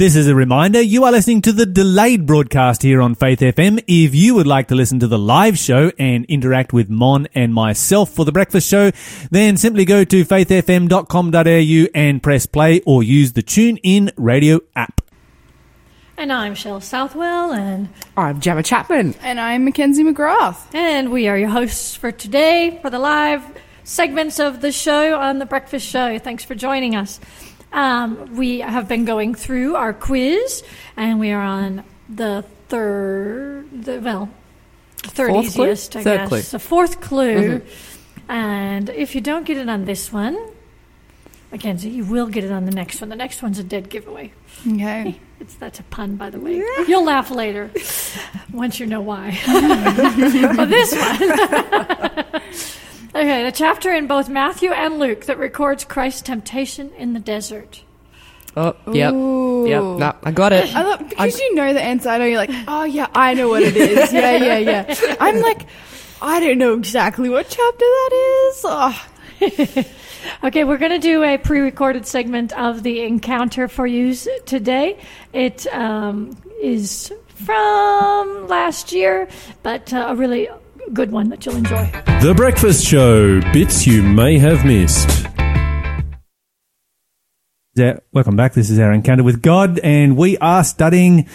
This is a reminder you are listening to the delayed broadcast here on Faith FM. If you would like to listen to the live show and interact with Mon and myself for the breakfast show, then simply go to faithfm.com.au and press play or use the Tune In radio app. And I'm Shell Southwell, and I'm Gemma Chapman. And I'm Mackenzie McGrath. and we are your hosts for today for the live segments of the show on the breakfast show. Thanks for joining us. Um, we have been going through our quiz, and we are on the third, the, well, third Fourth clue? I Third guess. clue. The fourth clue. And if you don't get it on this one, Mackenzie, you will get it on the next one. The next one's a dead giveaway. Okay. It's that's a pun, by the way. You'll laugh later once you know why. but this one. okay, the chapter in both Matthew and Luke that records Christ's temptation in the desert. Oh, yep. Ooh. Yep. No, I got it. I thought, because you know the answer, I know you're like, oh yeah, I know what it is. Yeah, yeah, yeah. I'm like, I don't know exactly what chapter that is. Oh. Okay, we're going to do a pre-recorded segment of the encounter for you today. It um, is from last year, but uh, a really good one that you'll enjoy. The Breakfast Show bits you may have missed. Yeah, Welcome back. This is our encounter with God, and we are studying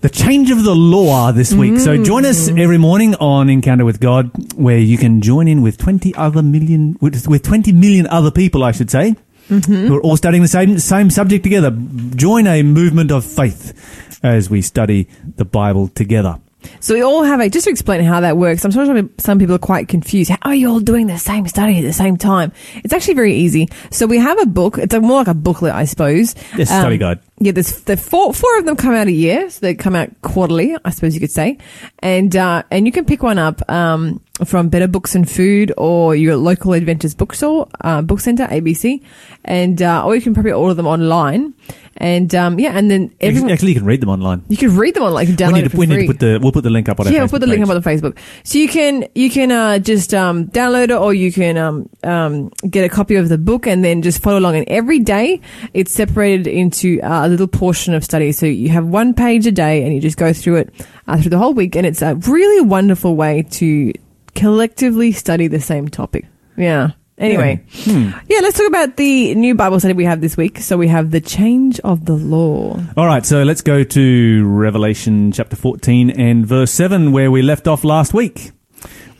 the change of the law this week. So mm. join us every morning on Encounter with God, where you can join in with twenty other million, with, with twenty million other people, I should say, mm-hmm. who are all studying the same same subject together. Join a movement of faith as we study the Bible together. So we all have a, just to explain how that works, I'm sure some- people are quite confused. How are you all doing the same study at the same time? It's actually very easy. So we have a book. It's a, more like a booklet, I suppose. Yes, study guide. Yeah, there's the four, four of them come out a year. So they come out quarterly, I suppose you could say. And, uh, and you can pick one up, um, from Better Books and Food or your local Adventist bookstore, uh, book center, ABC. And, uh, or you can probably order them online. And, um, yeah, and then everyone, Actually, you can read them online. you can read them online. Download We need, to, we need to put the we'll put the link up on yeah, we'll put the link up on the Facebook. So you can you can uh, just um, download it, or you can um, um, get a copy of the book and then just follow along. And every day, it's separated into uh, a little portion of study. So you have one page a day, and you just go through it uh, through the whole week. And it's a really wonderful way to collectively study the same topic. Yeah. Anyway, Hmm. yeah, let's talk about the new Bible study we have this week. So we have the change of the law. All right, so let's go to Revelation chapter 14 and verse 7, where we left off last week.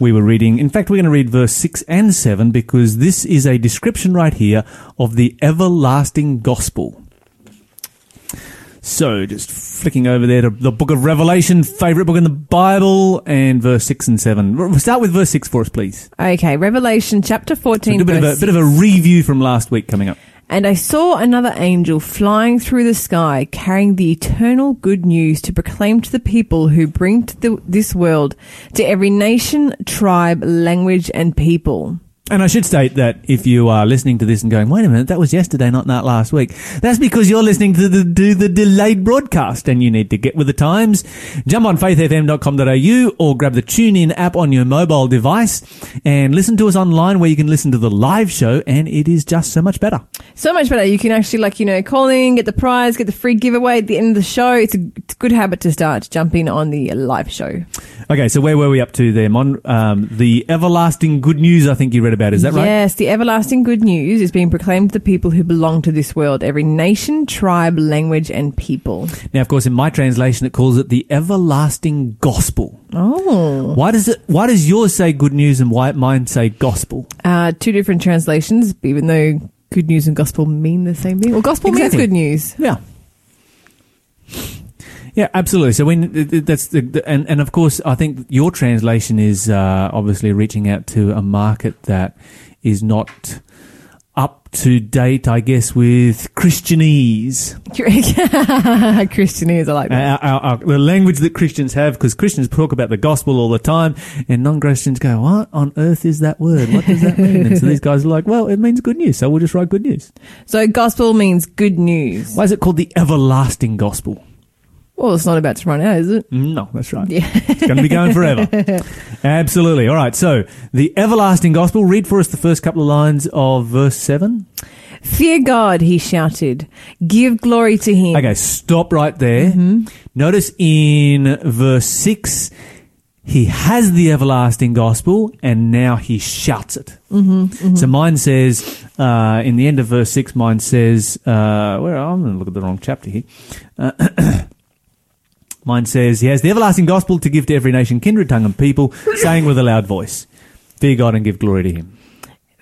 We were reading, in fact, we're going to read verse 6 and 7 because this is a description right here of the everlasting gospel. So, just flicking over there to the book of Revelation, favorite book in the Bible, and verse 6 and 7. R- Start with verse 6 for us, please. Okay, Revelation chapter So 14. a bit of a, bit of a review from last week coming up. And I saw another angel flying through the sky, carrying the eternal good news to proclaim to the people who bring to the, this world, to every nation, tribe, language, and people. And I should state that if you are listening to this and going, wait a minute, that was yesterday, not that last week, that's because you're listening to the, to the delayed broadcast and you need to get with the times. Jump on faithfm.com.au or grab the TuneIn app on your mobile device and listen to us online where you can listen to the live show and it is just so much better. So much better. You can actually, like, you know, call in, get the prize, get the free giveaway at the end of the show. It's a, it's a good habit to start. jumping on the live show. Okay, so where were we up to there, Mon? Um, the everlasting good news I think you read about, is that right? Yes, the everlasting good news is being proclaimed to the people who belong to this world, every nation, tribe, language, and people. Now, of course, in my translation, it calls it the everlasting gospel. Oh. Why does it? Why does yours say good news and why mine say gospel? Uh, two different translations, even though good news and gospel mean the same thing. Well, gospel Exactly. means good news. Yeah. Yeah, absolutely. So when th- th- that's the, the and and of course, I think your translation is uh, obviously reaching out to a market that is not up to date, I guess, with Christianese, Christianese, I like that. our, our, our, the language that Christians have, because Christians talk about the gospel all the time, and non-Christians go, "What on earth is that word? What does that mean?" and so these guys are like, "Well, it means good news, so we'll just write good news." So gospel means good news. Why is it called the everlasting gospel? Well, it's not about to run out, is it? No, that's right. Yeah. It's going to be going forever. Absolutely. All right. So, the everlasting gospel. Read for us the first couple of lines of verse 7. Fear God, he shouted. Give glory to him. Okay, stop right there. Mm-hmm. Notice in verse 6, he has the everlasting gospel and now he shouts it. Mm-hmm, So mine says, uh, in the end of verse 6, mine says, uh, where I'm going to look at the wrong chapter here. Uh, mine says, he has the everlasting gospel to give to every nation, kindred, tongue, and people, saying with a loud voice, Fear God and give glory to him.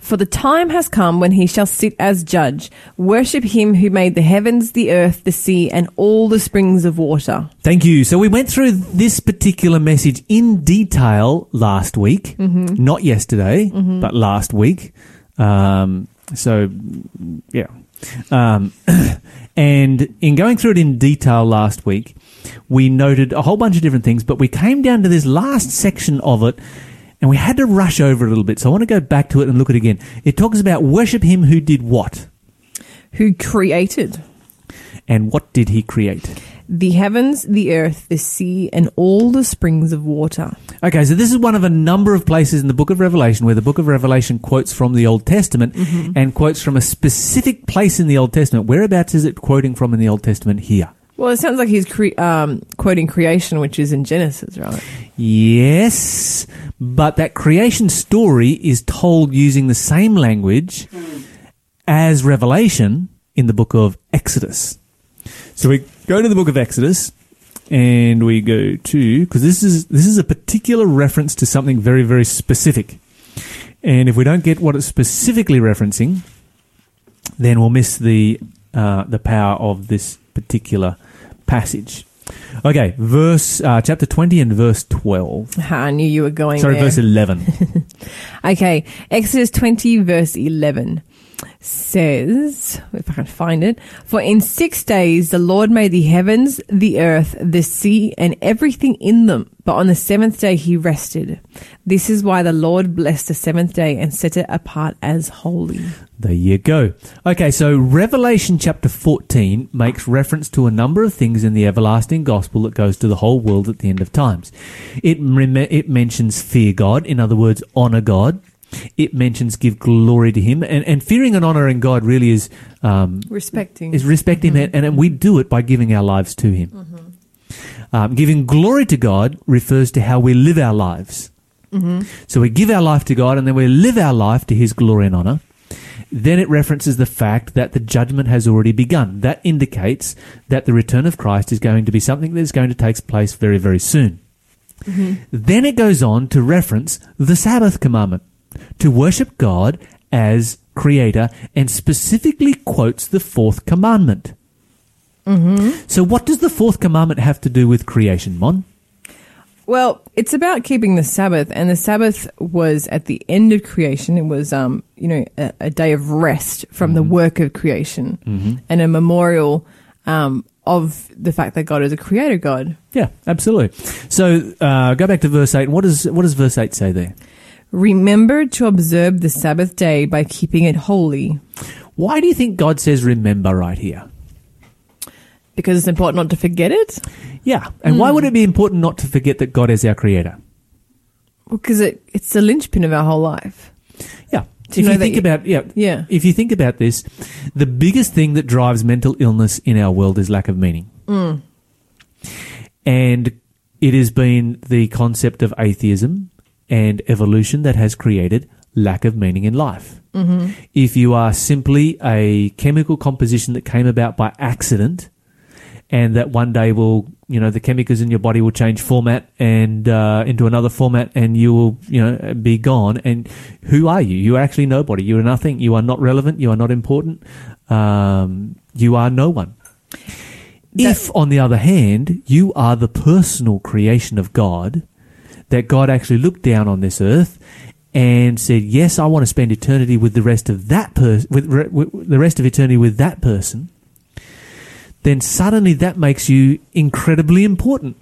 For the time has come when he shall sit as judge. Worship him who made the heavens, the earth, the sea, and all the springs of water. Thank you. So we went through this particular message in detail last week, not yesterday, but last week. Um, so, yeah. Um, and in going through it in detail last week, we noted a whole bunch of different things, but we came down to this last section of it and we had to rush over a little bit. So I want to go back to it and look at it again. It talks about worship him who did what? Who created And what did he create? the heavens, the earth, the sea, and all the springs of water. Okay, so this is one of a number of places in the book of Revelation where the book of Revelation quotes from the Old Testament mm-hmm. and quotes from a specific place in the Old Testament. Whereabouts is it quoting from in the Old Testament here? Well, it sounds like he's cre- um, quoting creation, which is in Genesis, right? Yes, but that creation story is told using the same language as Revelation in the book of Exodus. So we go to the book of Exodus and we go to because this is this is a particular reference to something very very specific. And if we don't get what it's specifically referencing, then we'll miss the uh, the power of this particular passage. Okay, verse uh, chapter twenty and verse twelve. I knew you were going Sorry, there. verse eleven. Okay, Exodus 20, verse 11 says, if I can find it, for in six days the Lord made the heavens, the earth, the sea, and everything in them. But on the seventh day he rested. This is why the Lord blessed the seventh day and set it apart as holy. There you go. Okay, so Revelation chapter 14 makes reference to a number of things in the everlasting gospel that goes to the whole world at the end of times. It, it mentions fear God, in other words, honor God. It mentions give glory to Him, and, and fearing and honoring God really is um, Respecting. is respect Him, and, and we do it by giving our lives to Him. Um, giving glory to God refers to how we live our lives. So we give our life to God, and then we live our life to His glory and honor. Then it references the fact that the judgment has already begun. That indicates that the return of Christ is going to be something that is going to take place very, very soon. Then it goes on to reference the Sabbath commandment to worship God as creator and specifically quotes the fourth commandment. So, what does the fourth commandment have to do with creation, Mon? Well, it's about keeping the Sabbath, and the Sabbath was at the end of creation. It was, um, you know, a, a day of rest from the work of creation, and a memorial um, of the fact that God is a creator God. Yeah, absolutely. So, uh, go back to verse 8. What, is, what does verse 8 say there? Remember to observe the Sabbath day by keeping it holy, Why do you think God says remember right here? because it's important not to forget it. Yeah. And why hmm. would it be important not to forget that God is our creator? Because it, it's the linchpin of our whole life. Yeah. If you think you- about yeah, Yeah. if you think about this, the biggest thing that drives mental illness in our world is lack of meaning. Hmm. And it has been the concept of atheism and evolution that has created lack of meaning in life. If you are simply a chemical composition that came about by accident, and that one day will, you know, the chemicals in your body will change format and uh, into another format, and you will, you know, be gone. And who are you? You are actually nobody. You are nothing. You are not relevant. You are not important. Um, you are no one. if, on the other hand, you are the personal creation of God, that God actually looked down on this earth and said, "Yes, I want to spend eternity with the rest of that person, with, re- with the rest of eternity with that person." Then suddenly that makes you incredibly important.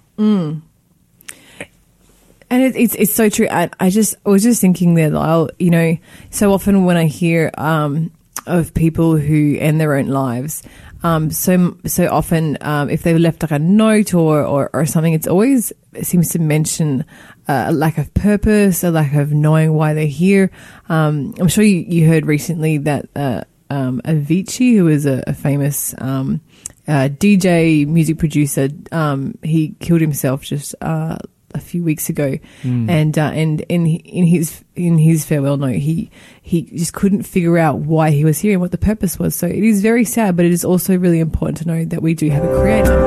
And it, it's it's so true. I, I just I was just thinking that I'll you know so often when I hear um, of people who end their own lives, um, so so often um, if they've left like a note or, or or something, it's always it seems to mention uh, a lack of purpose, a lack of knowing why they're here. Um, I'm sure you, you heard recently that. Uh, um, Avicii, who is a, a famous um, uh, DJ, music producer. Um, he killed himself just uh, a few weeks ago, and uh, and in in his in his farewell note, he he just couldn't figure out why he was here and what the purpose was. So it is very sad, but it is also really important to know that we do have a creator.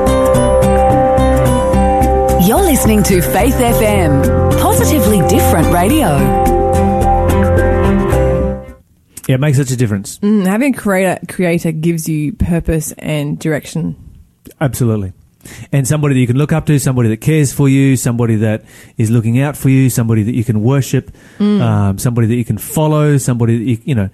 You're listening to Faith FM, positively different radio. Yeah, it makes such a difference. Mm, having a creator creator gives you purpose and direction. Absolutely. And somebody that you can look up to, somebody that cares for you, somebody that is looking out for you, somebody that you can worship, Mm. um, somebody that you can follow, somebody that you, you know,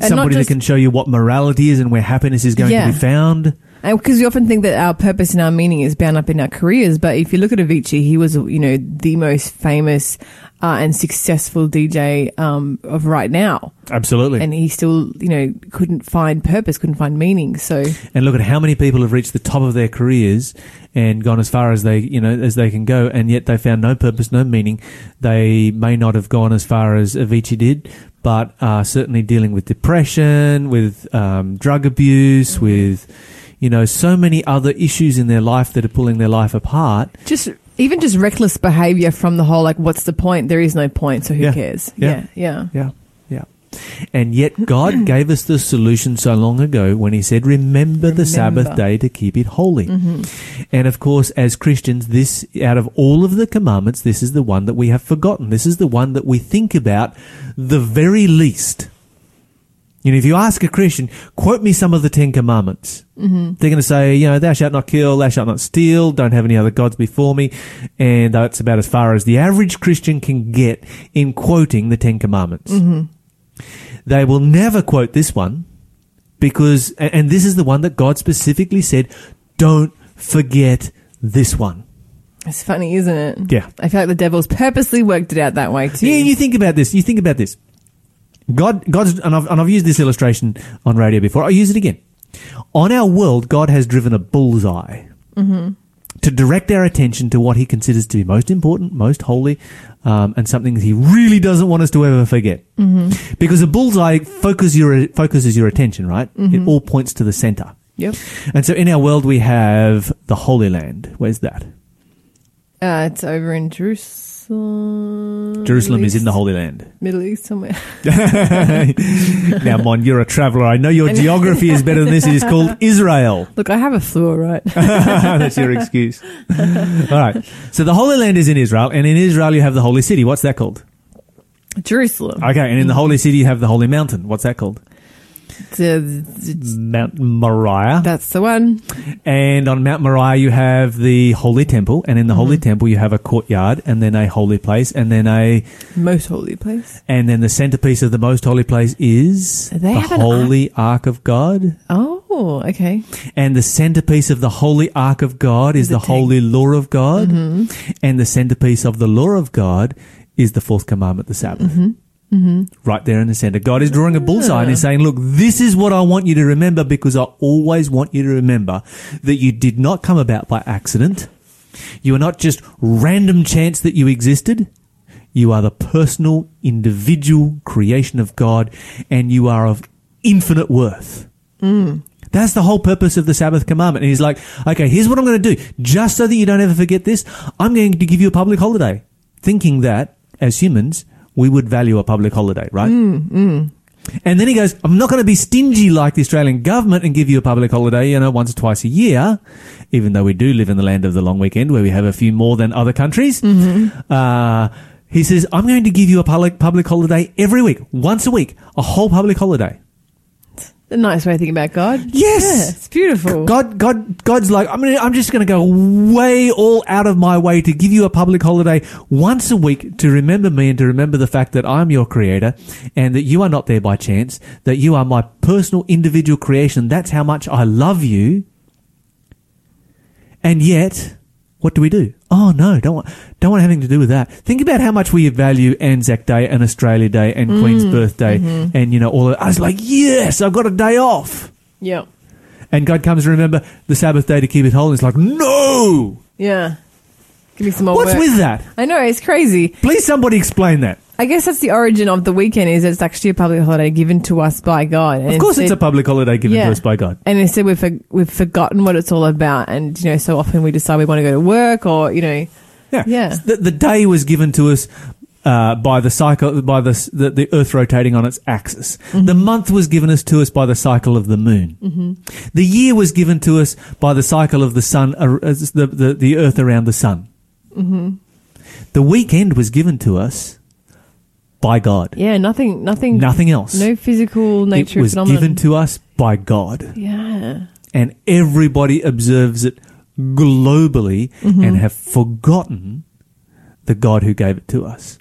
not somebody just- that can show you what morality is and where happiness is going Yeah. to be found. Because we often think that our purpose and our meaning is bound up in our careers, but if you look at Avicii, he was, you know, the most famous uh, and successful DJ um, of right now, Absolutely. and he still, you know, couldn't find purpose, couldn't find meaning. So and look at how many people have reached the top of their careers and gone as far as they you know as they can go and yet they found no purpose no meaning they may not have gone as far as Avicii did but are certainly dealing with depression with um, drug abuse with you know so many other issues in their life that are pulling their life apart just even just reckless behavior from the whole like, what's the point? There is no point, so who Yeah. cares? Yeah. yeah, yeah. Yeah, yeah. And yet God gave us the solution so long ago when He said, "Remember, the Sabbath day to keep it holy." Mm-hmm. And of course, as Christians, this out of all of the commandments, this is the one that we have forgotten. This is the one that we think about the very least. You know, if you ask a Christian, quote me some of the Ten Commandments, mm-hmm. they're going to say, you know, thou shalt not kill, thou shalt not steal, don't have any other gods before me. And that's about as far as the average Christian can get in quoting the Ten Commandments. They will never quote this one because, and and this is the one that God specifically said, don't forget this one. It's funny, isn't it? Yeah. I feel like the devil's purposely worked it out that way too. Yeah, you think about this. You think about this. God, God's, and I've, and I've used this illustration on radio before. I'll use it again. On our world, God has driven a bullseye to direct our attention to what He considers to be most important, most holy, um, and something that He really doesn't want us to ever forget. Because a bullseye focuses your focuses your attention, right? It all points to the center. Yep. And so, in our world, we have the Holy Land. Where's that? Uh, it's over in Jerusalem. Jerusalem Middle is in the Holy Land. Middle East somewhere. now, Mon, you're a traveller. I know your geography is better than this. It is called Israel. Look, I have a flu, all right? That's your excuse. All right. So the Holy Land is in Israel, and in Israel you have the Holy City. What's that called? Jerusalem. Okay, and in the Holy City you have the Holy Mountain. What's that called? Mount Moriah. That's the one. And on Mount Moriah you have the Holy Temple, and in the Holy mm-hmm. Temple you have a courtyard, and then a holy place, and then a Most holy place. and then the centerpiece of the most holy place is They the Holy Ark of God. Oh, okay. And the centerpiece of the Holy Ark of God is The the. Holy Law of God. Mm-hmm. And the centerpiece of the Law of God is the fourth commandment, the Sabbath. Mm-hmm. Mm-hmm. Right there in the center. God is drawing a bullseye and he's ah. saying, look, this is what I want you to remember because I always want you to remember that you did not come about by accident. You are not just random chance that you existed. You are the personal, individual creation of God and you are of infinite worth. Mm. That's the whole purpose of the Sabbath commandment. And he's like, okay, here's what I'm going to do. Just so that you don't ever forget this, I'm going to give you a public holiday. Thinking that, as humans, we would value a public holiday, right? Mm, mm. And then he goes, I'm not going to be stingy like the Australian government and give you a public holiday, you know, once or twice a year, even though we do live in the land of the long weekend where we have a few more than other countries. Mm-hmm. Uh, he says, I'm going to give you a public, public holiday every week, once a week, a whole public holiday. A nice way of thinking about God. Yes. Yeah, it's beautiful. God, God, God's like, I'm gonna, I'm just going to go way all out of my way to give you a public holiday once a week to remember me and to remember the fact that I'm your creator and that you are not there by chance, that you are my personal individual creation. That's how much I love you. And yet, what do we do? Oh no, don't want, don't want anything to do with that. Think about how much we value Anzac Day and Australia Day and mm, Queen's birthday mm-hmm. and, you know, all of I was like, yes, I've got a day off. Yeah. And God comes to remember the Sabbath day to keep it holy. It's like, no! Yeah. Give me some more What's work. with that? I know, it's crazy. Please somebody explain that. I guess that's the origin of the weekend. Is it's actually a public holiday given to us by God. And Of course, it's a public holiday given Yeah. to us by God. And instead, we've for- we've forgotten what it's all about, and you know, so often we decide we want to go to work, or you know, Yeah. Yeah. The, the day was given to us uh, by the cycle, by the, s- the the Earth rotating on its axis. The month was given us to us by the cycle of the moon. The year was given to us by the cycle of the sun, uh, the, the the Earth around the sun. The weekend was given to us by God. yeah, nothing, nothing, Nothing else. no physical nature. it was phenomenon. given to us by God. yeah, and everybody observes it globally Mm-hmm. and have forgotten the God who gave it to us.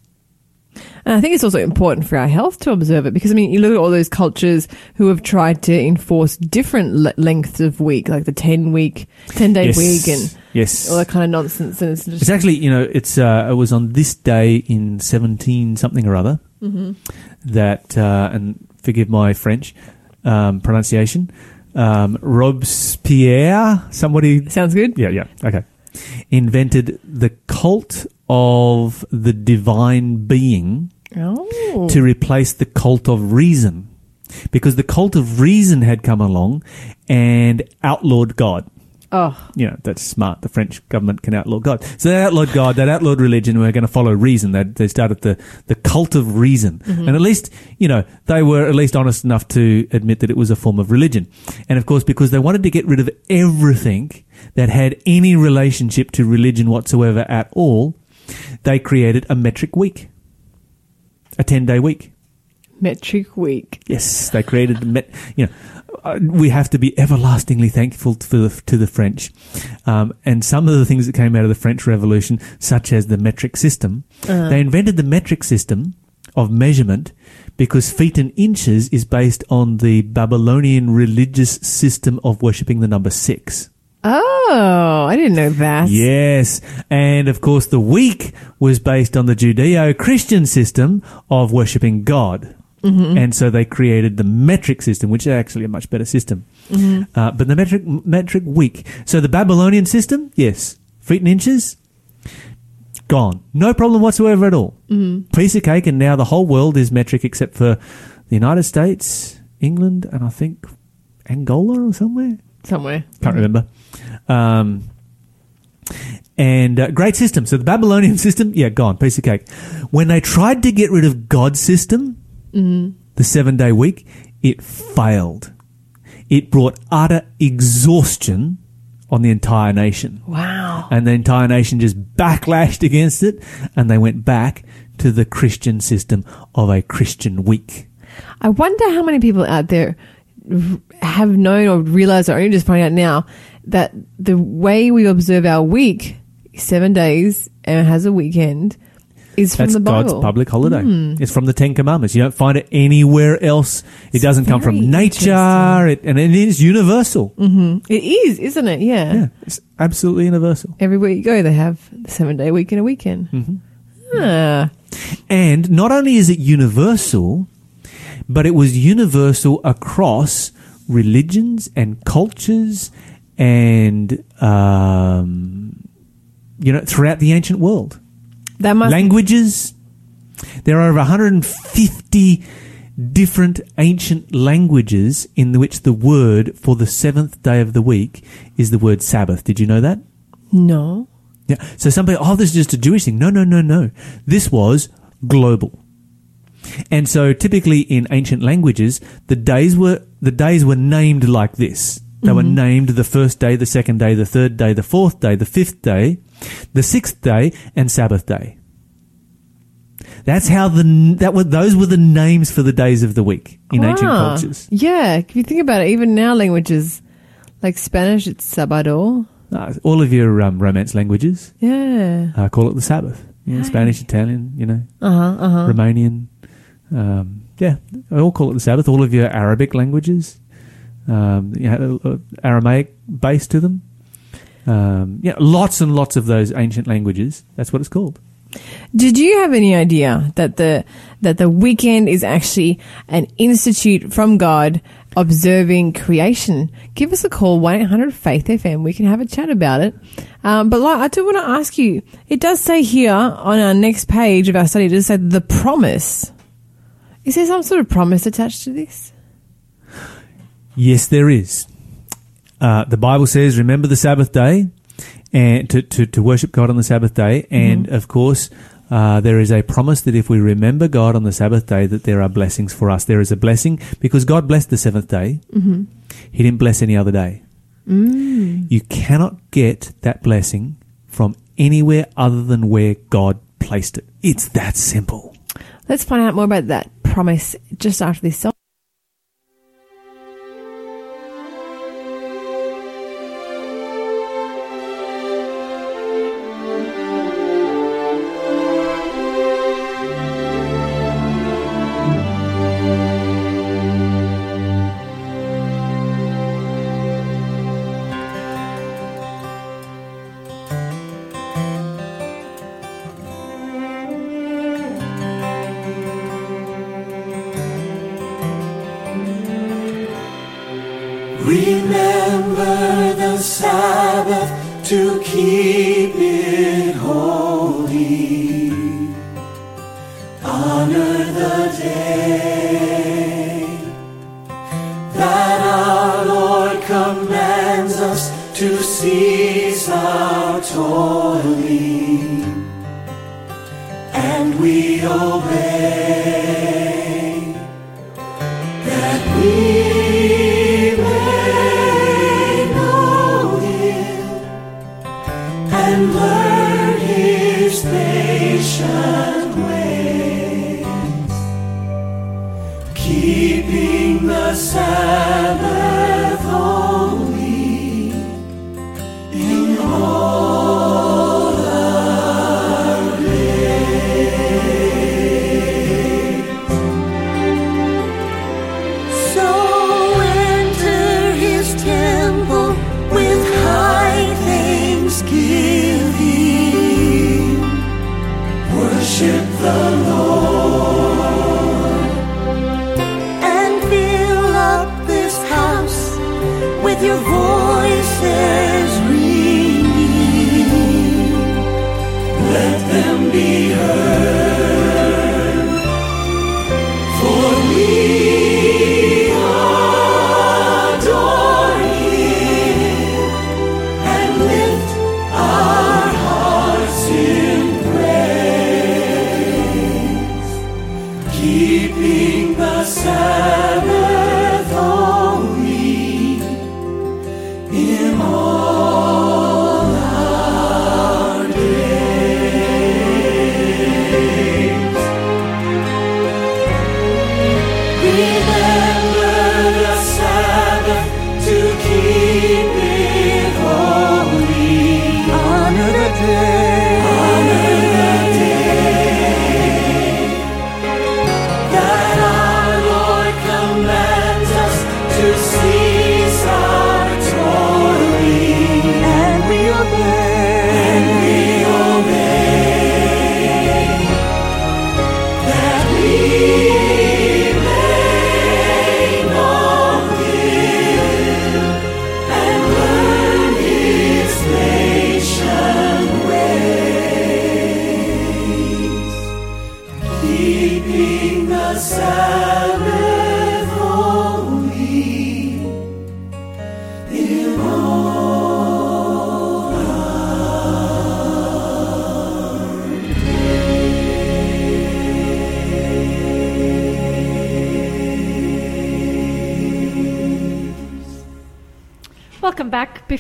And I think it's also important for our health to observe it because I mean, you look at all those cultures who have tried to enforce different le- lengths of week, like the ten week, ten day yes. week, and yes. all that kind of nonsense. And it's just It's actually, you know, it's uh, it was on this day in seventeen something or other Mm-hmm. that, uh, and forgive my French um, pronunciation, um, Robespierre, somebody, sounds good. yeah, yeah, okay, invented the cult of the divine being Oh, to replace the cult of reason. Because the cult of reason had come along and outlawed God. oh, You know, that's smart. The French government can outlaw God. So they outlawed God, they outlawed religion, we're going to follow reason. They, they started the, the cult of reason. Mm-hmm. And at least, you know, they were at least honest enough to admit that it was a form of religion. And of course, because they wanted to get rid of everything that had any relationship to religion whatsoever at all, they created a metric week. A 10 day week. metric week. Yes, they created the met. You know, uh, we have to be everlastingly thankful to the, to the French, um, and some of the things that came out of the French Revolution, such as the metric system. They invented the metric system of measurement because feet and inches is based on the Babylonian religious system of worshipping the number six. Oh, I didn't know that. Yes. And of course, the week was based on the Judeo Christian system of worshipping God. Mm-hmm. And so they created the metric system, which is actually a much better system. Mm-hmm. Uh, but the metric metric week. So the Babylonian system, yes, feet and inches, gone, no problem whatsoever at all. Mm-hmm. Piece of cake, and now the whole world is metric except for the United States, England, and I think Angola or somewhere. Somewhere. Can't remember. Um, and uh, great system. So the Babylonian system, yeah, gone, piece of cake. When they tried to get rid of God's system, the seven day week, it failed. It brought utter exhaustion on the entire nation. Wow. And the entire nation just backlashed against it, and they went back to the Christian system of a Christian week. I wonder how many people out there have known or realized or only just finding out now that the way we observe our week, seven days and it has a weekend, is from That's the Bible. God's public holiday. It's from the Ten Commandments. You don't find it anywhere else. It doesn't come from nature, it, and it is universal. It is, isn't it? Yeah. Yeah, it's absolutely universal. Everywhere you go, they have the seven day week and a weekend. Mm-hmm. Ah. And not only is it universal, but it was universal across religions and cultures and, um, you know, throughout the ancient world. That must languages. There are over 150 different ancient languages in which the word for the seventh day of the week is the word Sabbath. Did you know that? no. Yeah. So somebody, oh, this is just a Jewish thing. No, no, no, no. This was global. And so typically in ancient languages, the days were, the days were named like this. They were named the first day, the second day, the third day, the fourth day, the fifth day, the sixth day, and Sabbath day. That's how the, that were, those were the names for the days of the week in ancient Ah. cultures. Yeah. If you think about it, even now languages like Spanish, it's Sabado. Uh, all of your um, Romance languages Yeah. uh, call it the Sabbath. Know, Spanish, Italian, you know, Uh huh. Uh huh. Romanian. Um, yeah, I all call it the Sabbath. All of your Arabic languages, um, you know, Aramaic base to them. Um, yeah, lots and lots of those ancient languages. That's what it's called. Did you have any idea that the that the weekend is actually an institute from God observing creation? Give us a call one eight hundred Faith FM. We can have a chat about it. Um, but like, I do want to ask you. It does say here on our next page of our study. It does say the promise. Is there some sort of promise attached to this? Yes, there is. Uh, the Bible says, "Remember the Sabbath day, and to, to, to worship God on the Sabbath day." And of course, uh, there is a promise that if we remember God on the Sabbath day, that there are blessings for us. There is a blessing because God blessed the seventh day. Mm-hmm. He didn't bless any other day. You cannot get that blessing from anywhere other than where God placed it. It's that simple. Let's find out more about that promise just after this song. Patient ways, keeping the Sabbath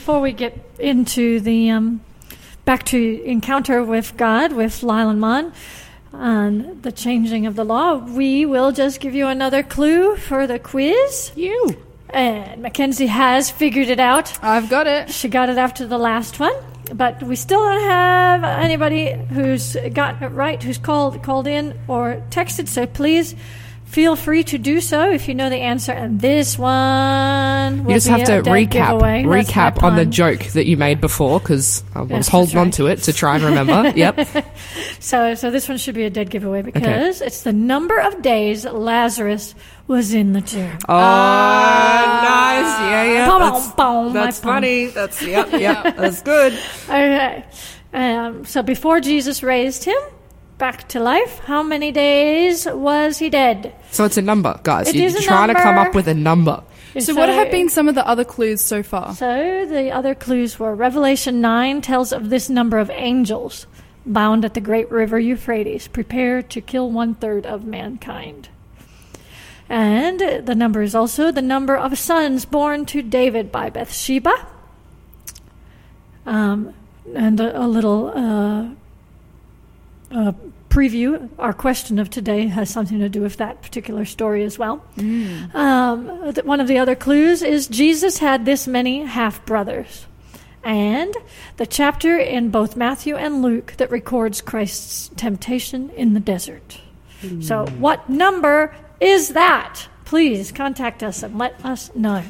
Before we get into the um, back to encounter with God with Lyle and Mon and the changing of the law, we will just give you another clue for the quiz. You. And Mackenzie has figured it out. I've got it. She got it after the last one, but we still don't have anybody who's got it right, who's called called in or texted. So please feel free to do so if you know the answer. And this one, You just have to recap giveaway. Recap on the joke that you made before because I was Yes, holding that's on to it to try and remember. yep. So, so this one should be a dead giveaway because it's the number of days Lazarus was in the tomb. Oh, nice. Yeah, yeah. Boom, That's, boom, that's funny. That's yep, yep. That's good. Okay. Um, so before Jesus raised him back to life, how many days was he dead? So it's a number, guys. It You're is a trying to come number. up with a number. So, what have been some of the other clues so far? So the other clues were Revelation 9 tells of this number of angels bound at the great river Euphrates, prepared to kill one third of mankind. And the number is also the number of sons born to David by Bathsheba. Um, and a, a little uh, uh, preview. Our question of today has something to do with that particular story as well. Um, th- one of the other clues is Jesus had this many half brothers. And the chapter in both Matthew and Luke that records Christ's temptation in the desert. So, what number is that? Please contact us and let us know.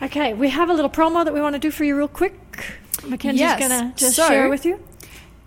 Okay, we have a little promo that we want to do for you real quick. Mackenzie's Yes. going to just So- share with you.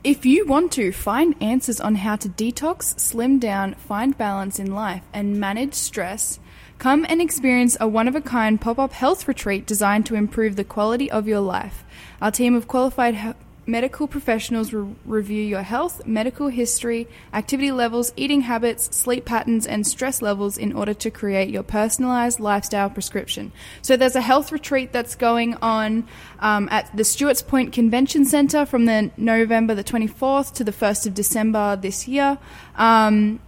If you want to find answers on how to detox, slim down, find balance in life, and manage stress, come and experience a one of a kind pop up health retreat designed to improve the quality of your life. Our team of qualified medical professionals will review your health, medical history, activity levels, eating habits, sleep patterns, and stress levels in order to create your personalized lifestyle prescription. So there's a health retreat that's going on um, at the Stuarts Point Convention Centre from the November the 24th to the 1st of December this year. Um,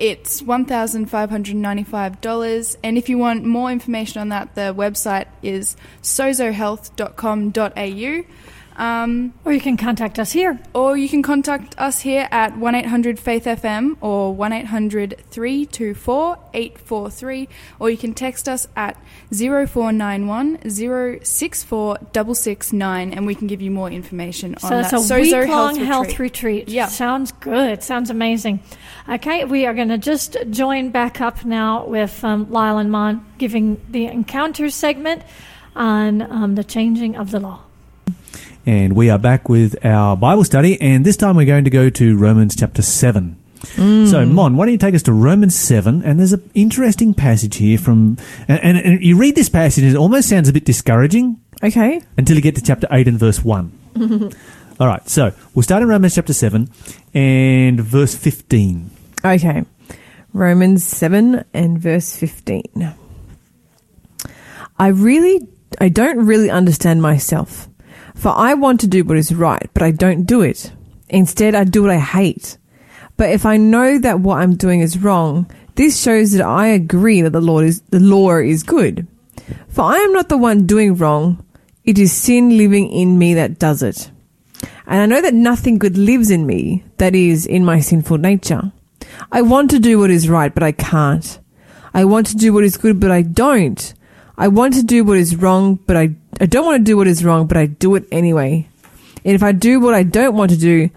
it's $1,595. And if you want more information on that, the website is sozohealth.com.au. Um, Or you can contact us here. or you can contact us here at 1 800 Faith FM or 1 800 324 843, or you can text us at 0491 064 669 and we can give you more information on So it's that a Sozo week long Health health Retreat. retreat. Yeah. Sounds good. Sounds amazing. Okay, we are going to just join back up now with um, Lyle and Mon giving the encounter segment on um, the changing of the law. And we are back with our Bible study, and this time we're going to go to Romans chapter 7. So, mm. Mon, why don't you take us to Romans 7? And there's an interesting passage here from. And, and, and you read this passage, and it almost sounds a bit discouraging Okay. until you get to chapter 8 and verse 1. All right, so we'll start in Romans chapter 7 and verse 15. Okay. Romans 7 and verse 15. I really, I don't really understand myself. For I want to do what is right, but I don't do it. Instead, I do what I hate. But if I know that what I'm doing is wrong, this shows that I agree that the Lord is, the law is good. For I am not the one doing wrong. It is sin living in me that does it. And I know that nothing good lives in me, that is, in my sinful nature. I want to do what is right, but I can't. I want to do what is good, but I don't. I want to do what is wrong, but I, I don't want to do what is wrong, but I do it anyway. And if I do what I don't want to do,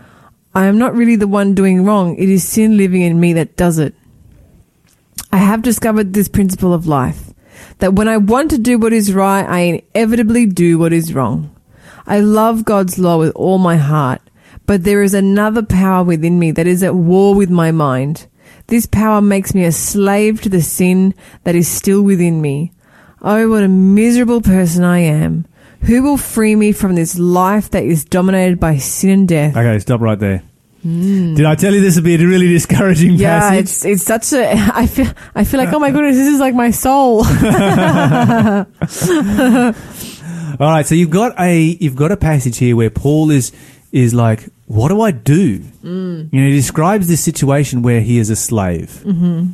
I am not really the one doing wrong. It is sin living in me that does it. I have discovered this principle of life that when I want to do what is right, I inevitably do what is wrong. I love God's law with all my heart, but there is another power within me that is at war with my mind. This power makes me a slave to the sin that is still within me. Oh, what a miserable person I am. Who will free me from this life that is dominated by sin and death? Okay, stop right there. Did I tell you this would be a really discouraging Yeah, passage? it's it's such a. I feel I feel like oh my goodness, this is like my soul. All right, so you've got a you've got a passage here where Paul is is like, what do I do? Mm. You know, he describes this situation where he is a slave, mm-hmm.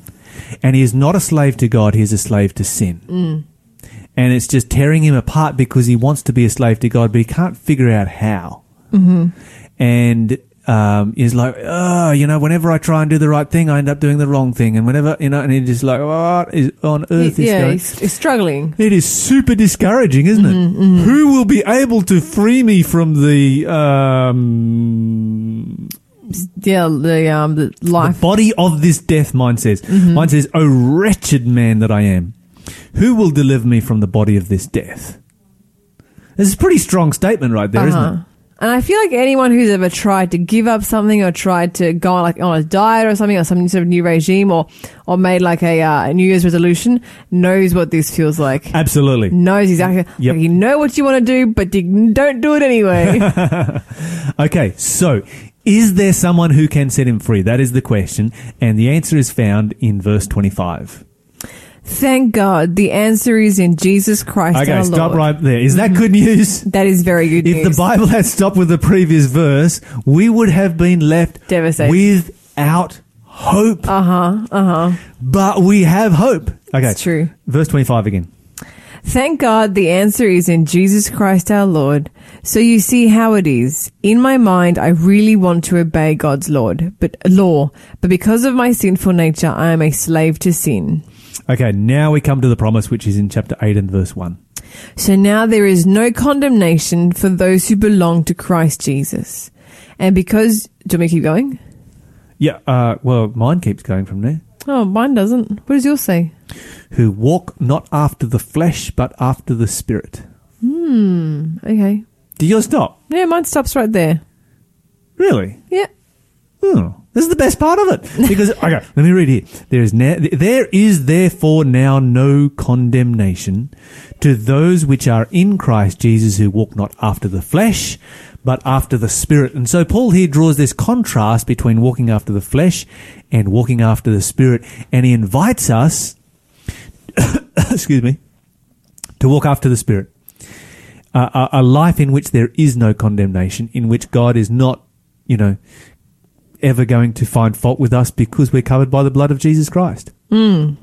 and he is not a slave to God; he is a slave to sin, mm. And it's just tearing him apart because he wants to be a slave to God, but he can't figure out how. Mm-hmm. And um, he's like, oh, you know, whenever I try and do the right thing, I end up doing the wrong thing, and whenever you know, and he's just like, what is on earth is yeah, going? he's, he's struggling. It is super discouraging, isn't it? Who will be able to free me from the um, yeah, the um, the The life. body of this death, mine says. Mm-hmm. Mine says, O wretched man that I am, who will deliver me from the body of this death? This is a pretty strong statement right there, Uh-huh. not it? And I feel like anyone who's ever tried to give up something or tried to go on like on a diet or something or some sort of new regime or or made like a, uh, New Year's resolution knows what this feels like. Absolutely. knows exactly. Yep. Like you know what you want to do, but you don't do it anyway. Okay, so is there someone who can set him free? That is the question. And the answer is found in verse 25. Thank God, the answer is in Jesus Christ Okay, our stop Lord. right there. Is that good news? That is very good If news. the Bible had stopped with the previous verse, we would have been left Devastated. without hope. uh huh. Uh huh. But we have hope. Okay. It's true. Verse 25 again. Thank God the answer is in Jesus Christ our Lord. So you see how it is. In my mind, I really want to obey God's Lord, but law, but because of my sinful nature, I am a slave to sin. Okay, now we come to the promise, which is in chapter 8 and verse 1. So now there is no condemnation for those who belong to Christ Jesus. And because, do you want me to keep going? Yeah, uh, well, mine keeps going from there. Oh, mine doesn't. What does yours say? Who walk not after the flesh, but after the Spirit. Hmm, okay. Do yours stop? Yeah, mine stops right there. Really? Yeah. Oh, this is the best part of it. Because okay, let me read here. There is na- there is therefore now no condemnation to those which are in Christ Jesus who walk not after the flesh, but after the Spirit. And so Paul here draws this contrast between walking after the flesh and walking after the Spirit, and he invites us, excuse me, to walk after the Spirit. Uh, a, a life in which there is no condemnation, in which God is not, you know, ever going to find fault with us because we're covered by the blood of Jesus Christ. I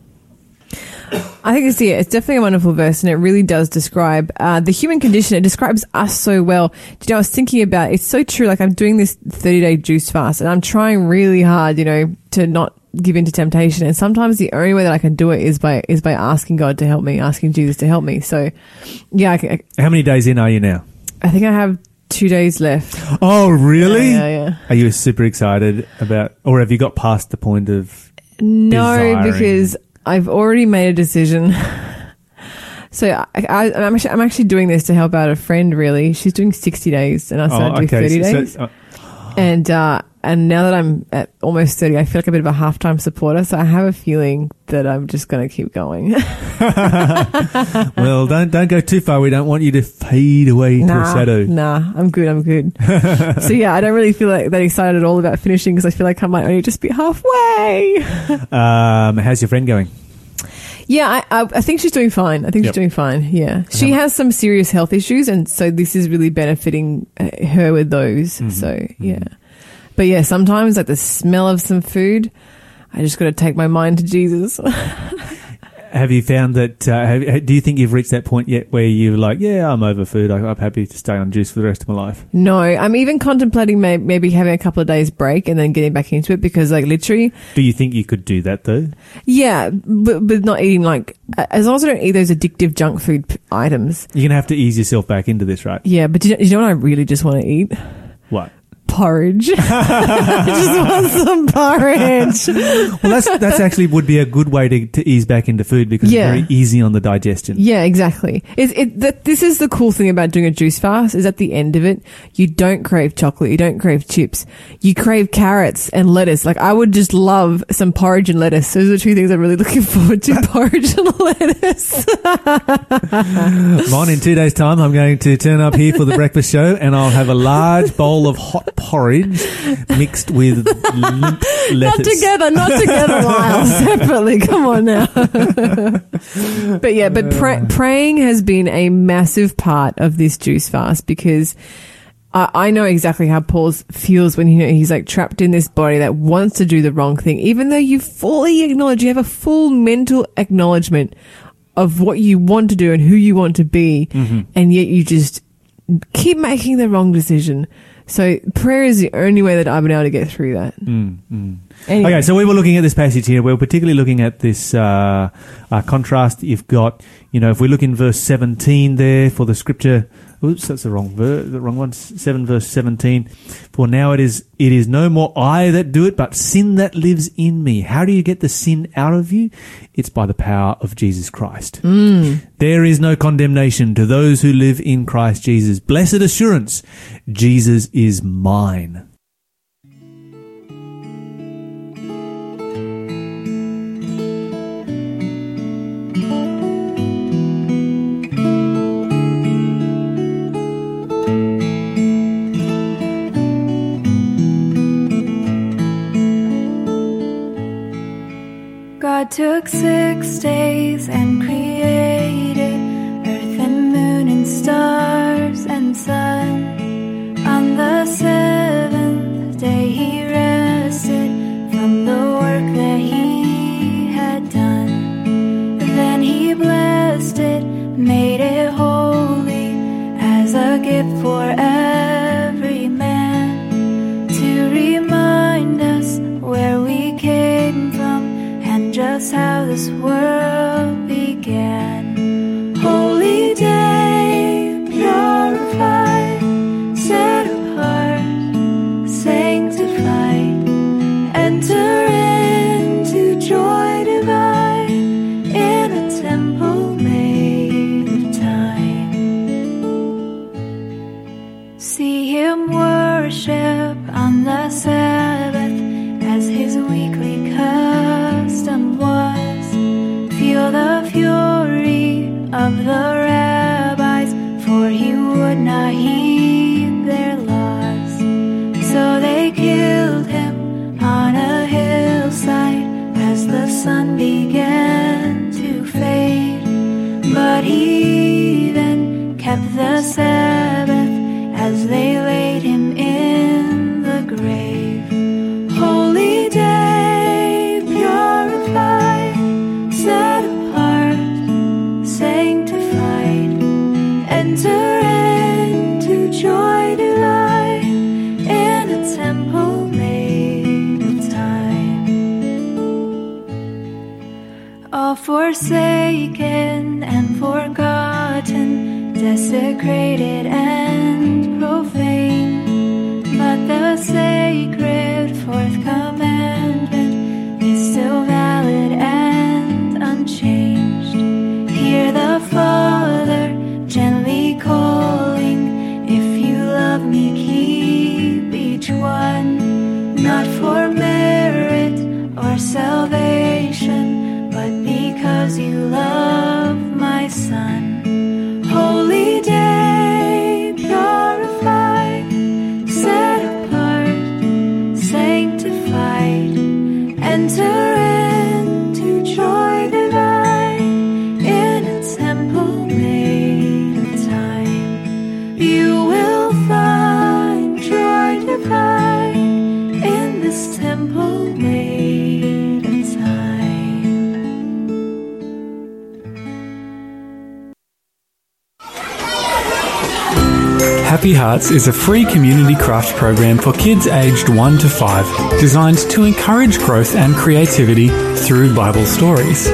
think it's yeah, it's definitely a wonderful verse, and it really does describe uh, the human condition. It describes us so well. Do you know, I was thinking about it's so true. Like I'm doing this 30 day juice fast, and I'm trying really hard, you know, to not give in to temptation. And sometimes the only way that I can do it is by is by asking God to help me, asking Jesus to help me. So, yeah, I, can- How many days in are you now? I think I have two days left. Oh, really? Yeah, yeah. yeah. Are you super excited about, or have you got past the point of? No, desiring. because I've already made a decision. So I, I'm, actually, I'm actually doing this to help out a friend. Really, she's doing 60 days, and I said I'd do 30 so- days. so- uh, and uh, and now that I'm at almost 30, I feel like a bit of a half time supporter. So I have a feeling that I'm just going to keep going. well, don't don't go too far. We don't want you to fade away to a shadow. nah, I'm good. I'm good. so yeah, I don't really feel like that excited at all about finishing because I feel like I might only just be halfway. Um, how's your friend going? Yeah, I, I, I think she's doing fine. I think Yep. she's doing fine. Yeah, she has some serious health issues, and so this is really benefiting uh, her with those. Mm-hmm. So yeah, but yeah, sometimes like the smell of some food, I just got to take my mind to Jesus. Have you found that? Uh, have, do you think you've reached that point yet where you're like, yeah, I'm over food. I, I'm happy to stay on juice for the rest of my life? no, I'm even contemplating may, maybe having a couple of days break and then getting back into it because like literally, Do you think you could do that though? yeah, but but not eating like as long as I don't eat those addictive junk food p- items. You're gonna have to ease yourself back into this, right? Yeah, but do you, do you know what I really just want to eat? Porridge. I just want some porridge. Well, that's that's actually would be a good way to, to ease back into food because Yeah. it's very easy on the digestion. Yeah, exactly. It, it, that, this is the cool thing about doing a juice fast is at the end of it, you don't crave chocolate, you don't crave chips, you crave carrots and lettuce. Like I would just love some porridge and lettuce. Those are the two things I'm really looking forward to: porridge and lettuce. Mine in two days' time, I'm going to turn up here for the breakfast show, and I'll have a large bowl of hot porridge mixed with limp not together, not together, Lyle. Separately. Come on now. but yeah, but pra- uh. praying has been a massive part of this juice fast because. I I know exactly how Paul feels when he, he's like trapped in this body that wants to do the wrong thing, even though you fully acknowledge, you have a full mental acknowledgement of what you want to do and who you want to be, mm-hmm. and yet you just keep making the wrong decision. So prayer is the only way that I've been able to get through that. Mm, mm. Anyway. Okay, so we were looking at this passage here. We were particularly looking at this uh, uh, contrast. You've got, you know, if we look in verse 17 there for the scripture. Oops, that's the wrong verse, the wrong one. Seven verse 17. For now it is, it is no more I that do it, but sin that lives in me. How do you get the sin out of you? It's by the power of Jesus Christ. There is no condemnation to those who live in Christ Jesus. Blessed assurance, Jesus is mine. Took six days and created earth and moon and stars this world Feel the fury of the rabbis, for he would not heed forgotten, desecrated and Happy Hearts is a free community craft program for kids aged 1 to 5, designed to encourage growth and creativity through Bible stories.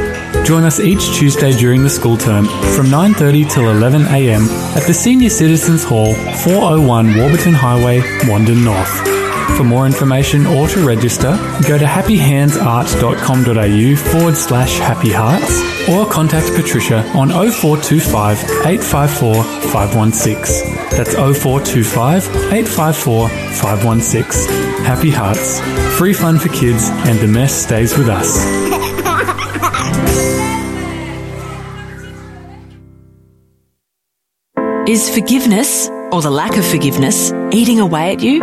Join us each Tuesday during the school term from 9:30 till 11 a.m. at the Senior Citizens Hall, 401 Warburton Highway, Wandin North. For more information or to register, go to happyhandsart.com.au forward slash happy hearts or contact Patricia on 0425 854 516. That's 0425 854 516. Happy Hearts. Free fun for kids and the mess stays with us. Is forgiveness, or the lack of forgiveness, eating away at you?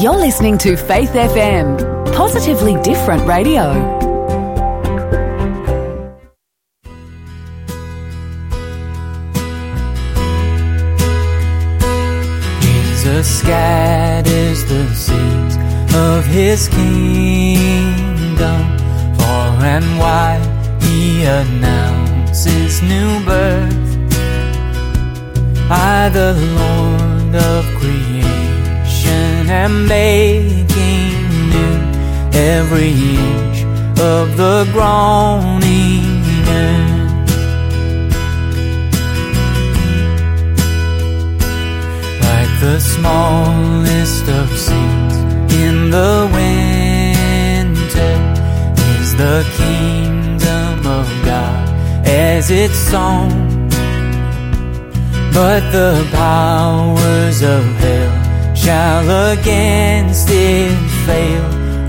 You're listening to Faith FM. Positively different radio. Jesus scatters the seeds of his kingdom. Far and wide he announces new birth. I, the Lord of creation, am making new every inch of the groaning earth. like the smallest of seeds in the winter is the kingdom of God as it's sown. But the powers of hell shall against it fail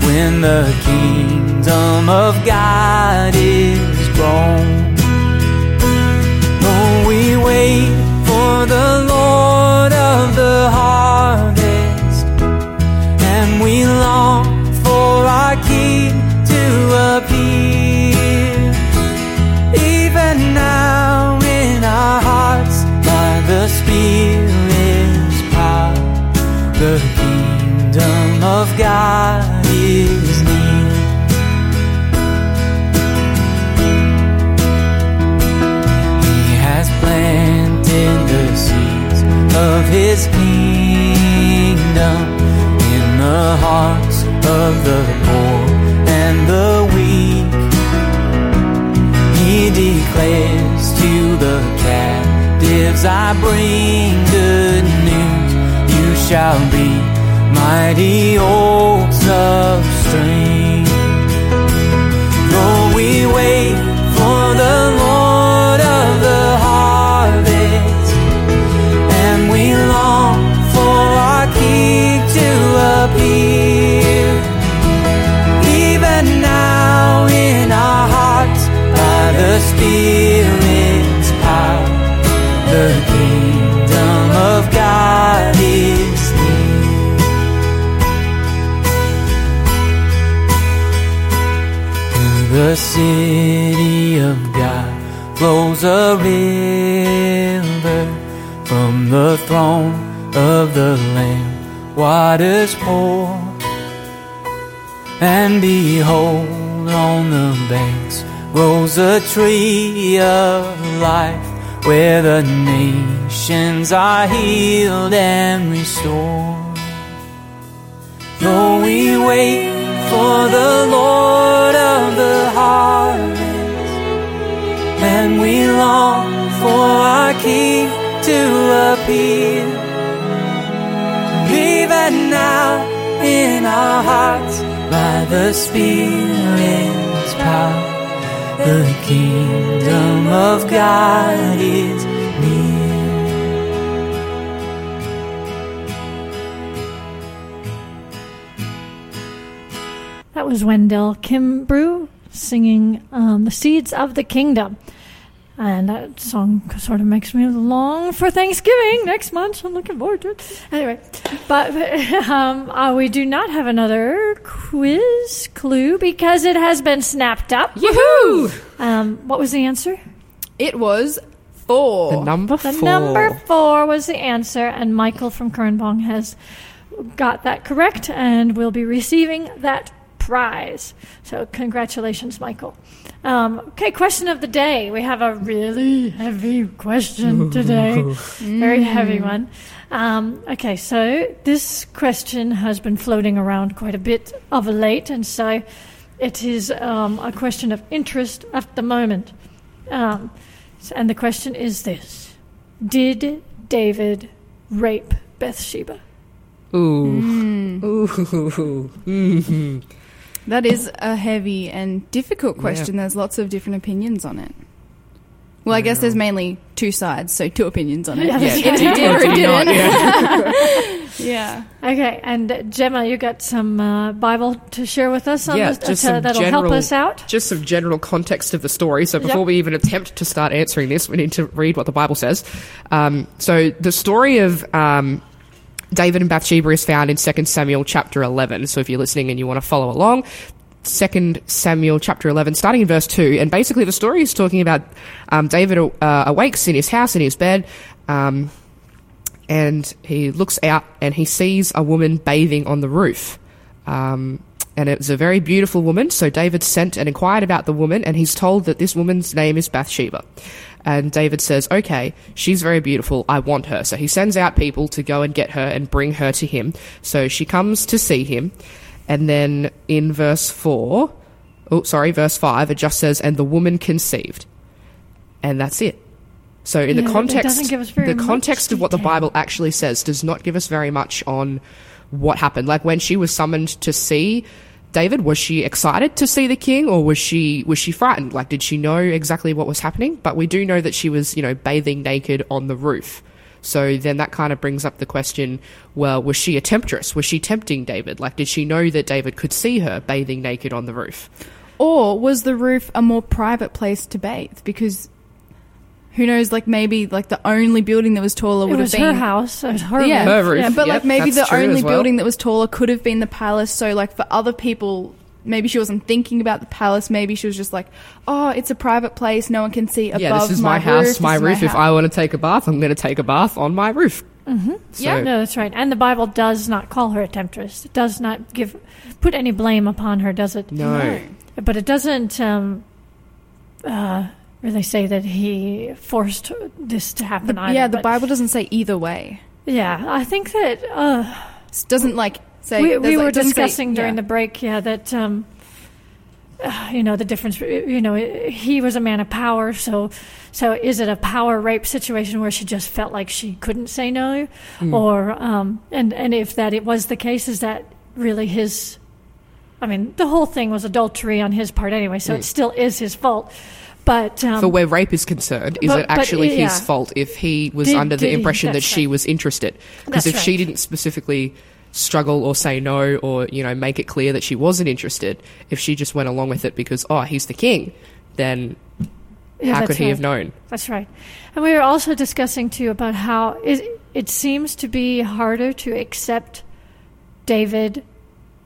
when the kingdom of God is grown. Oh, we wait his kingdom in the hearts of the poor and the weak. He declares to the captives, I bring good news. You shall be mighty oaks of strength. Though we wait for the Lord we long Waters pour, and behold, on the banks grows a tree of life where the nations are healed and restored. Though we wait for the Lord of the harvest, and we long for our King to appear. Even now in our hearts, by the Spirit's power, the kingdom of God is near. That was Wendell Kimbrough singing um, The Seeds of the Kingdom. And that song sort of makes me long for Thanksgiving next month. I'm looking forward to it. Anyway, but um, uh, we do not have another quiz clue because it has been snapped up. Yoo-hoo! Um, what was the answer? It was four. The number The four. number four was the answer, and Michael from Kernbong has got that correct and will be receiving that prize. So, congratulations, Michael. Um, okay, question of the day. We have a really heavy question today, very heavy one. Um, okay, so this question has been floating around quite a bit of late, and so it is um, a question of interest at the moment. Um, and the question is this Did David rape Bathsheba? Ooh. Ooh. Mhm. That is a heavy and difficult question. There's lots of different opinions on it. Well, I guess there's mainly two sides, so two opinions on it. Yeah, that's If right. you did or Or did not, didn't. yeah. Okay, and Gemma, you got some uh, Bible to share with us on Yeah, this, just uh, some that'll general, help us out. Just some general context of the story. So before Yep. we even attempt to start answering this, we need to read what the Bible says. Um, so the story of um, David and Bathsheba is found in 2 Samuel chapter 11. So if you're listening and you want to follow along, 2 Samuel chapter 11, starting in verse 2. And basically, the story is talking about um, David uh, awakes in his house, in his bed, um, and he looks out and he sees a woman bathing on the roof. Um, and it was a very beautiful woman. So David sent and inquired about the woman, and he's told that this woman's name is Bathsheba. And David says, Okay, she's very beautiful. I want her. So he sends out people to go and get her and bring her to him. So she comes to see him. And then in verse 4, oh, sorry, verse 5, it just says, And the woman conceived. And that's it. So in Yeah, the context, doesn't give us very the context of what the. Bible actually says does not give us very much on what happened. Like when she was summoned to see David, was she excited to see the king, or was she was she frightened? Like, did she know exactly what was happening? But we do know that she was, you know, bathing naked on the roof. So then that kind of brings up the question: Well, was she a temptress? Was she tempting David? Like, did she know that David could see her bathing naked on the roof? Or was the roof a more private place to bathe? Because who knows, like maybe like the only building that was taller It would was have been her house. It was her yeah, roof. Her roof, yeah, but yep, like maybe that's the only well. building that was taller could have been the palace. So like for other people, maybe she wasn't thinking about the palace. Maybe she was just like, oh, it's a private place. No one can see above yeah, this is my, my, house, roof, my this is roof. if house." I want to take a bath, I'm going to take a bath on my roof. Mm-hmm. So- yeah, no, that's right. And the Bible does not call her a temptress. It does not give put any blame upon her, does it? No. But it doesn't um, uh, really say that he forced this to happen. The- either, yeah, the Bible doesn't say either way. Yeah, I think that uh, It doesn't like say. we, we like- were it doesn't say- discussing during yeah. the break. Yeah, that um, uh, you know the difference. You know, he was a man of power, so so is it a power rape situation where she just felt like she couldn't say no, Mm. or um, and and if that it was the case, is that really his? I mean, the whole thing was adultery on his part anyway, so Mm. it still is his fault. But um, For where rape is concerned, is but- it but, actually yeah. his fault if he was Did- under the he- impression that she right. was interested? Because if she didn't specifically struggle or say no or you know make it clear that she wasn't interested, if she just went along with it because oh he's the king, then Yeah, how could he right. have known? That's right. And we were also discussing too about how it, it seems to be harder to accept David,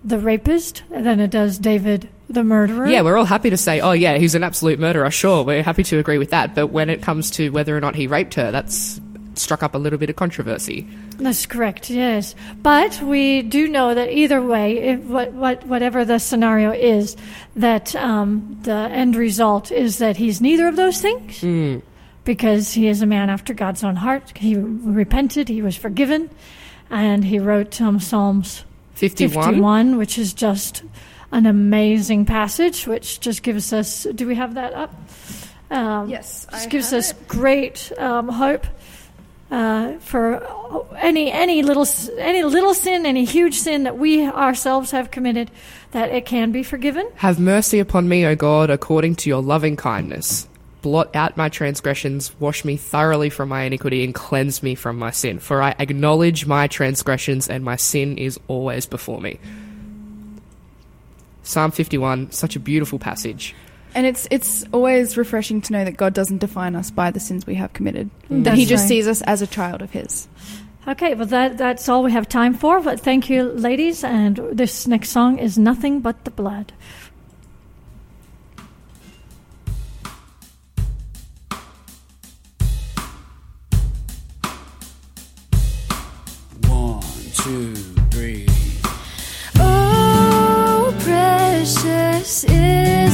the rapist, than it does David, the murderer. Yeah, we're all happy to say, oh yeah, he's an absolute murderer. Sure, we're happy to agree with that. But when it comes to whether or not he raped her, that's struck up a little bit of controversy. That's correct. Yes, but we do know that either way, if, what, what, whatever the scenario is, that um, the end result is that he's neither of those things. Mm. because he is a man after God's own heart. He repented, he was forgiven, and he wrote um, Psalms 51? 51, which is just an amazing passage, which just gives us. Do we have that up? Um, Yes, just I gives have us great um, hope. Uh, for any any little any little sin, any huge sin that we ourselves have committed, that it can be forgiven. Have mercy upon me, O God, according to your loving kindness. Blot out my transgressions, wash me thoroughly from my iniquity, and cleanse me from my sin. For I acknowledge my transgressions, and my sin is always before me. Psalm 51, such a beautiful passage. And it's it's always refreshing to know that God doesn't define us by the sins we have committed. Mm. That He just right. sees us as a child of His. Okay, well that that's all we have time for. But thank you, ladies. And this next song is "Nothing But the Blood." One, two, precious is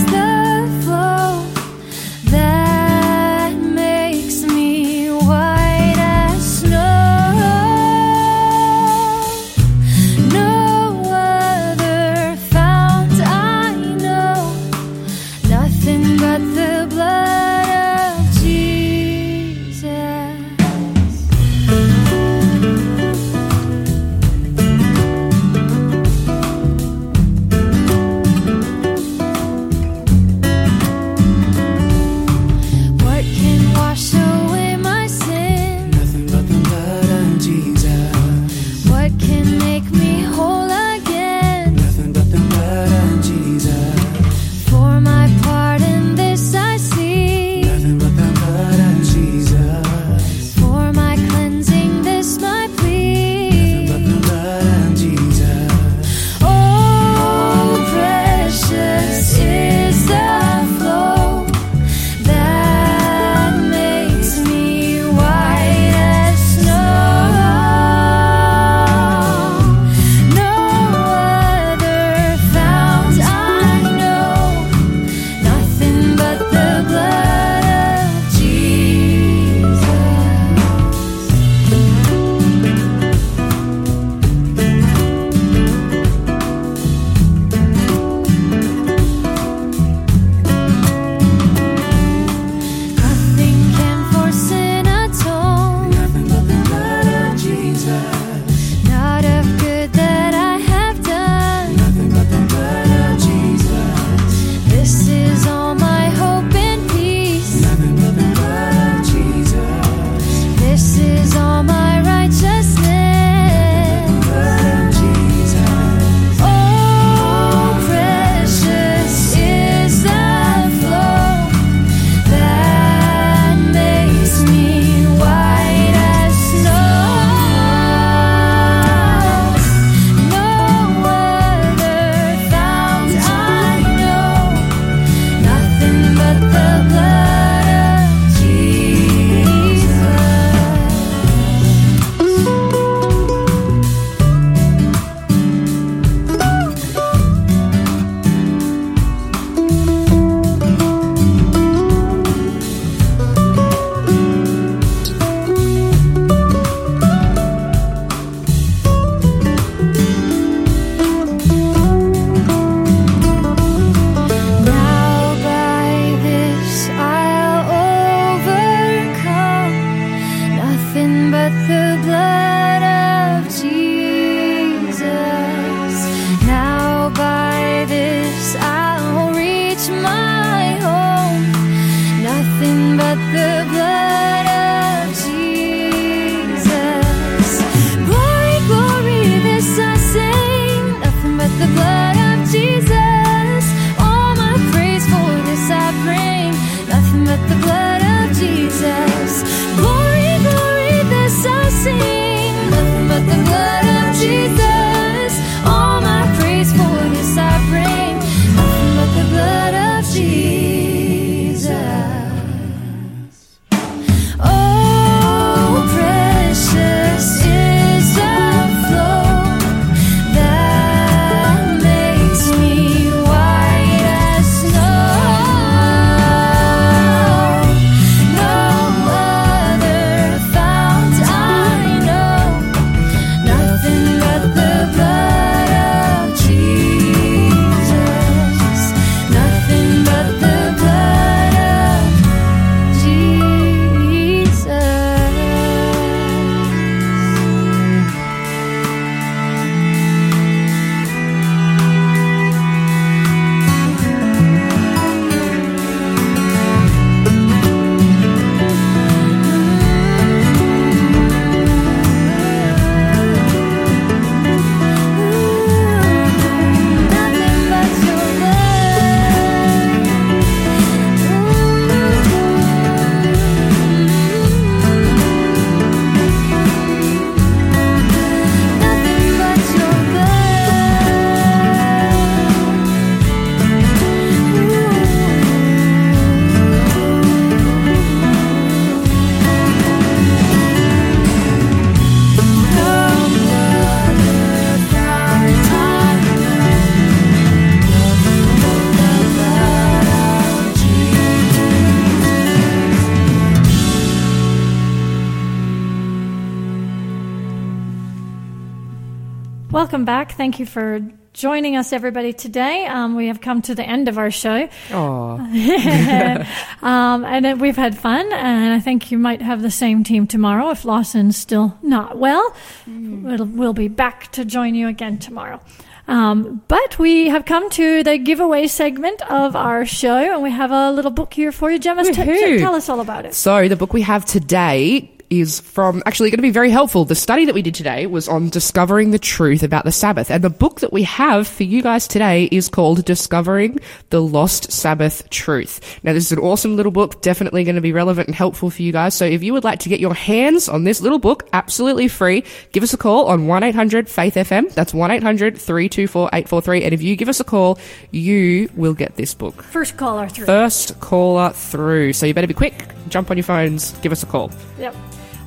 back. Thank you for joining us, everybody, today. Um, we have come to the end of our show. Aw. um, and uh, we've had fun, and I think you might have the same team tomorrow if Lawson's still not well. It'll, we'll be back to join you again tomorrow. Um, but we have come to the giveaway segment of our show, and we have a little book here for you. Gemma, t- tell us all about it. So the book we have today is from actually going to be very helpful. The study that we did today was on discovering the truth about the Sabbath. And the book that we have for you guys today is called Discovering the Lost Sabbath Truth. Now, this is an awesome little book, definitely going to be relevant and helpful for you guys. So if you would like to get your hands on this little book, absolutely free, give us a call on 1-800-FAITH-FM. That's 1-800-324-843. And if you give us a call, you will get this book. First caller through. First caller through. So you better be quick. Jump on your phones. Give us a call. Yep.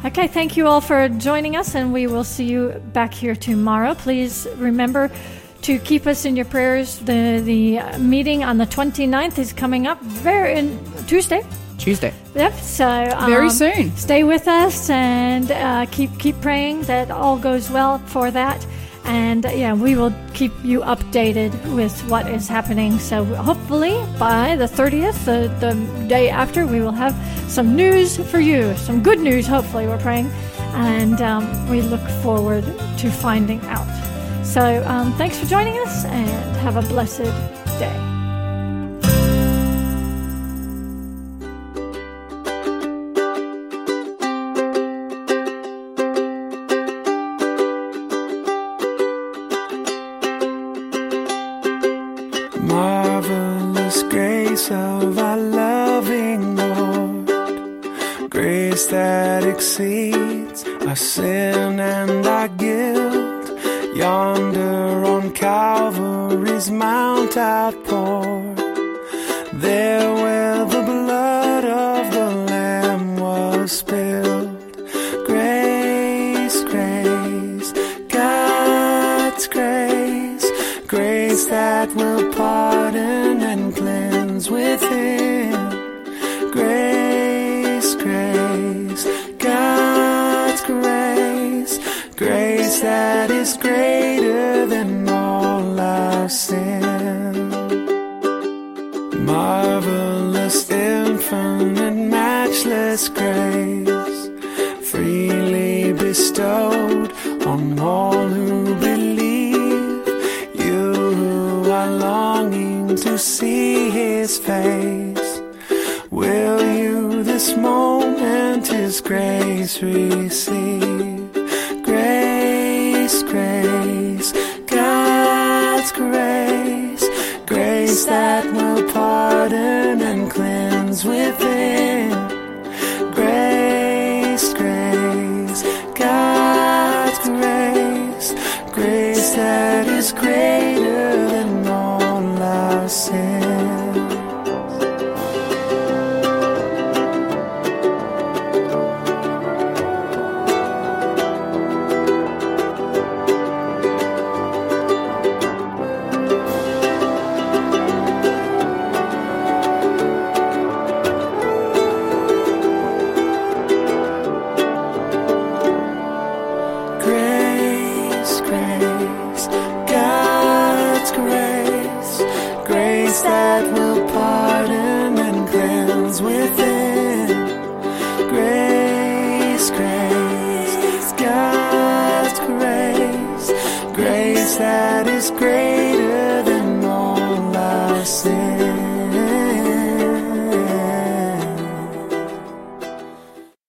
Okay, thank you all for joining us, and we will see you back here tomorrow. Please remember to keep us in your prayers. The the meeting on the 29th is coming up very in Tuesday. Tuesday. Yep. So um, Very soon. Stay with us and uh, keep keep praying that all goes well for that. And uh, yeah, we will keep you updated with what is happening. So hopefully by the 30th, the, the day after, we will have some news for you. Some good news, hopefully, we're praying. And um, we look forward to finding out. So um, thanks for joining us and have a blessed day. Mount outpoured, there where the blood of the Lamb was spilled. Grace, grace, God's grace, grace that will pardon and cleanse within. Grace, grace, God's grace, grace that is greater than all our sin. Matchless